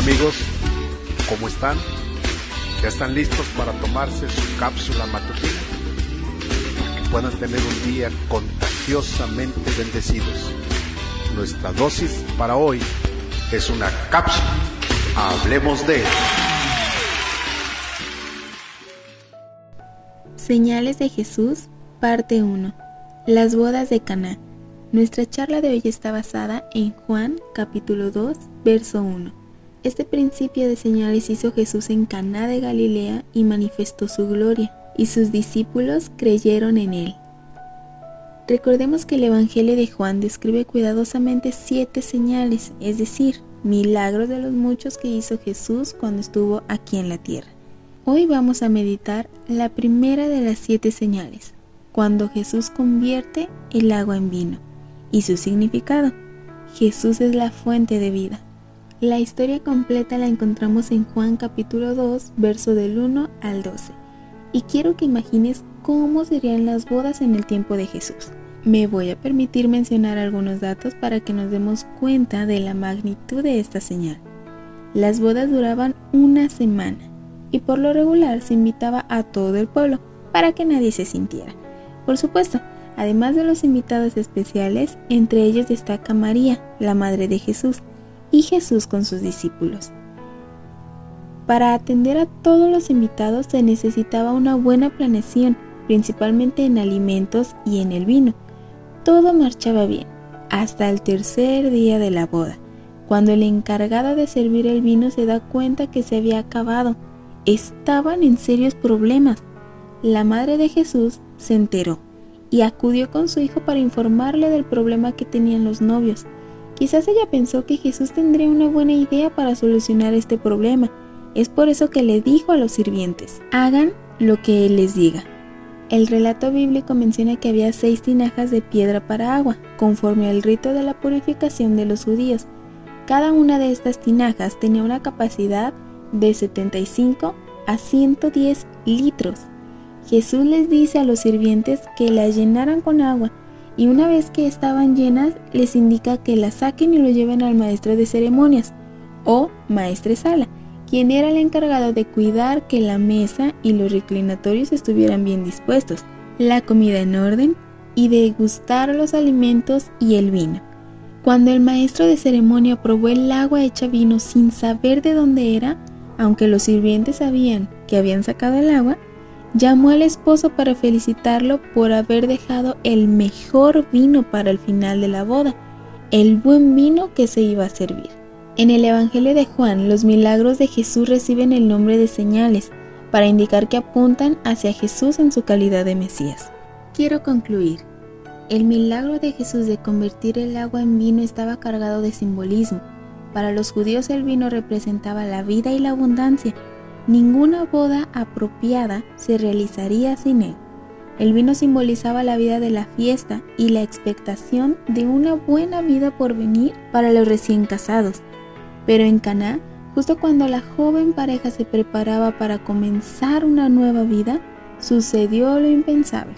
amigos, ¿cómo están? ¿Ya están listos para tomarse su cápsula matutina? Que puedan tener un día contagiosamente bendecidos. Nuestra dosis para hoy es una cápsula. Hablemos de... Señales de Jesús, parte 1. Las bodas de Caná. Nuestra charla de hoy está basada en Juan capítulo 2, verso 1. Este principio de señales hizo Jesús en Caná de Galilea y manifestó su gloria, y sus discípulos creyeron en él. Recordemos que el Evangelio de Juan describe cuidadosamente siete señales, es decir, milagros de los muchos que hizo Jesús cuando estuvo aquí en la tierra. Hoy vamos a meditar la primera de las siete señales, cuando Jesús convierte el agua en vino y su significado. Jesús es la fuente de vida. La historia completa la encontramos en Juan capítulo 2, verso del 1 al 12. Y quiero que imagines cómo serían las bodas en el tiempo de Jesús. Me voy a permitir mencionar algunos datos para que nos demos cuenta de la magnitud de esta señal. Las bodas duraban una semana y por lo regular se invitaba a todo el pueblo para que nadie se sintiera. Por supuesto, Además de los invitados especiales, entre ellos destaca María, la Madre de Jesús, y Jesús con sus discípulos. Para atender a todos los invitados se necesitaba una buena planeación, principalmente en alimentos y en el vino. Todo marchaba bien, hasta el tercer día de la boda, cuando el encargado de servir el vino se da cuenta que se había acabado. Estaban en serios problemas. La madre de Jesús se enteró y acudió con su hijo para informarle del problema que tenían los novios. Quizás ella pensó que Jesús tendría una buena idea para solucionar este problema. Es por eso que le dijo a los sirvientes, hagan lo que Él les diga. El relato bíblico menciona que había seis tinajas de piedra para agua, conforme al rito de la purificación de los judíos. Cada una de estas tinajas tenía una capacidad de 75 a 110 litros. Jesús les dice a los sirvientes que la llenaran con agua y una vez que estaban llenas les indica que la saquen y lo lleven al maestro de ceremonias o maestresala, quien era el encargado de cuidar que la mesa y los reclinatorios estuvieran bien dispuestos, la comida en orden y degustar los alimentos y el vino. Cuando el maestro de ceremonia probó el agua hecha vino sin saber de dónde era, aunque los sirvientes sabían que habían sacado el agua, llamó al esposo para felicitarlo por haber dejado el mejor vino para el final de la boda, el buen vino que se iba a servir. En el Evangelio de Juan, los milagros de Jesús reciben el nombre de señales, para indicar que apuntan hacia Jesús en su calidad de Mesías. Quiero concluir. El milagro de Jesús de convertir el agua en vino estaba cargado de simbolismo. Para los judíos el vino representaba la vida y la abundancia, Ninguna boda apropiada se realizaría sin él. El vino simbolizaba la vida de la fiesta y la expectación de una buena vida por venir para los recién casados. Pero en Caná, justo cuando la joven pareja se preparaba para comenzar una nueva vida, sucedió lo impensable.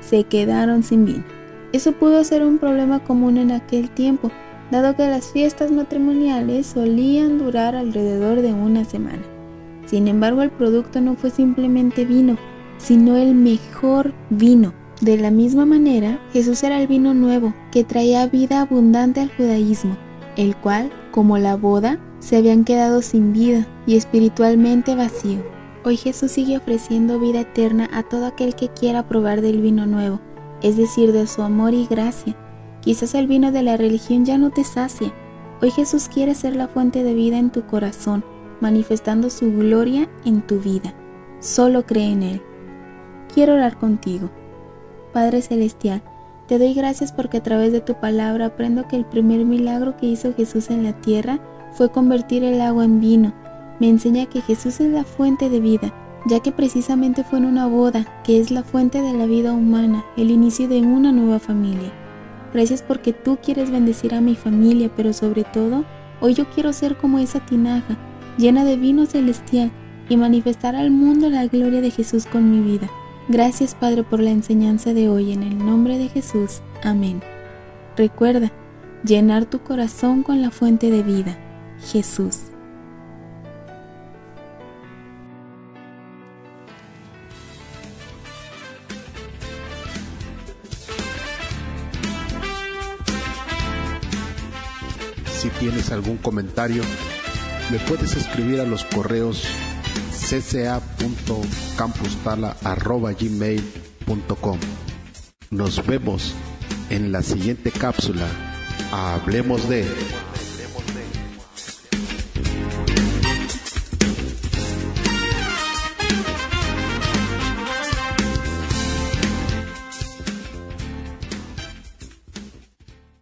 Se quedaron sin vino. Eso pudo ser un problema común en aquel tiempo, dado que las fiestas matrimoniales solían durar alrededor de una semana. Sin embargo, el producto no fue simplemente vino, sino el mejor vino. De la misma manera, Jesús era el vino nuevo, que traía vida abundante al judaísmo, el cual, como la boda, se habían quedado sin vida y espiritualmente vacío. Hoy Jesús sigue ofreciendo vida eterna a todo aquel que quiera probar del vino nuevo, es decir, de su amor y gracia. Quizás el vino de la religión ya no te sacia. Hoy Jesús quiere ser la fuente de vida en tu corazón manifestando su gloria en tu vida. Solo cree en Él. Quiero orar contigo. Padre Celestial, te doy gracias porque a través de tu palabra aprendo que el primer milagro que hizo Jesús en la tierra fue convertir el agua en vino. Me enseña que Jesús es la fuente de vida, ya que precisamente fue en una boda, que es la fuente de la vida humana, el inicio de una nueva familia. Gracias porque tú quieres bendecir a mi familia, pero sobre todo, hoy yo quiero ser como esa tinaja, llena de vino celestial, y manifestar al mundo la gloria de Jesús con mi vida. Gracias Padre por la enseñanza de hoy, en el nombre de Jesús. Amén. Recuerda, llenar tu corazón con la fuente de vida, Jesús. Si tienes algún comentario, me puedes escribir a los correos cca.campustala.gmail.com Nos vemos en la siguiente cápsula. Hablemos de...